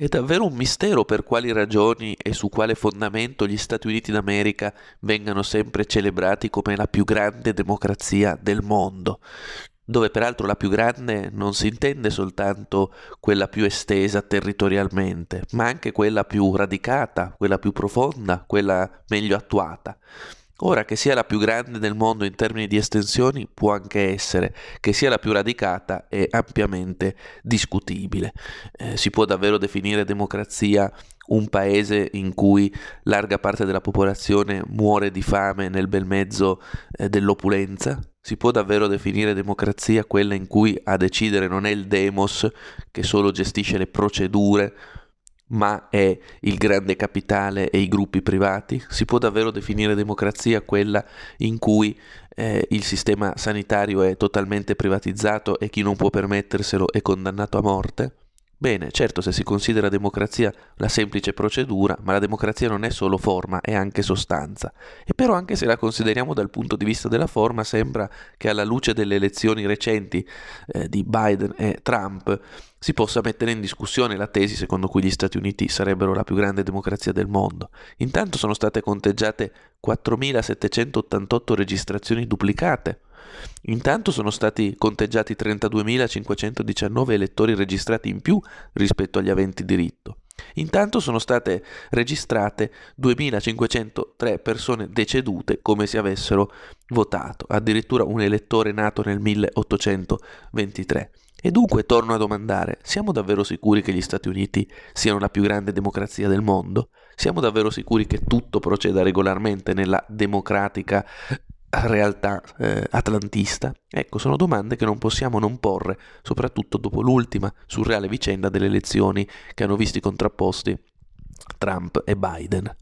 È davvero un mistero per quali ragioni e su quale fondamento gli Stati Uniti d'America vengano sempre celebrati come la più grande democrazia del mondo, dove peraltro la più grande non si intende soltanto quella più estesa territorialmente, ma anche quella più radicata, quella più profonda, quella meglio attuata. Ora, che sia la più grande del mondo in termini di estensioni può anche essere, che sia la più radicata è ampiamente discutibile. Eh, si può davvero definire democrazia un paese in cui larga parte della popolazione muore di fame nel bel mezzo eh, dell'opulenza? Si può davvero definire democrazia quella in cui a decidere non è il demos che solo gestisce le procedure ma è il grande capitale e i gruppi privati? Si può davvero definire democrazia quella in cui eh, il sistema sanitario è totalmente privatizzato e chi non può permetterselo è condannato a morte? Bene, certo se si considera democrazia la semplice procedura, ma la democrazia non è solo forma, è anche sostanza. E però anche se la consideriamo dal punto di vista della forma, sembra che alla luce delle elezioni recenti eh, di Biden e Trump si possa mettere in discussione la tesi secondo cui gli Stati Uniti sarebbero la più grande democrazia del mondo. Intanto sono state conteggiate 4.788 registrazioni duplicate Intanto sono stati conteggiati 32.519 elettori registrati in più rispetto agli aventi diritto. Intanto sono state registrate 2.503 persone decedute come se avessero votato, addirittura un elettore nato nel 1823. E dunque torno a domandare, siamo davvero sicuri che gli Stati Uniti siano la più grande democrazia del mondo? Siamo davvero sicuri che tutto proceda regolarmente nella democratica realtà eh, atlantista? Ecco, sono domande che non possiamo non porre, soprattutto dopo l'ultima surreale vicenda delle elezioni che hanno visto i contrapposti Trump e Biden.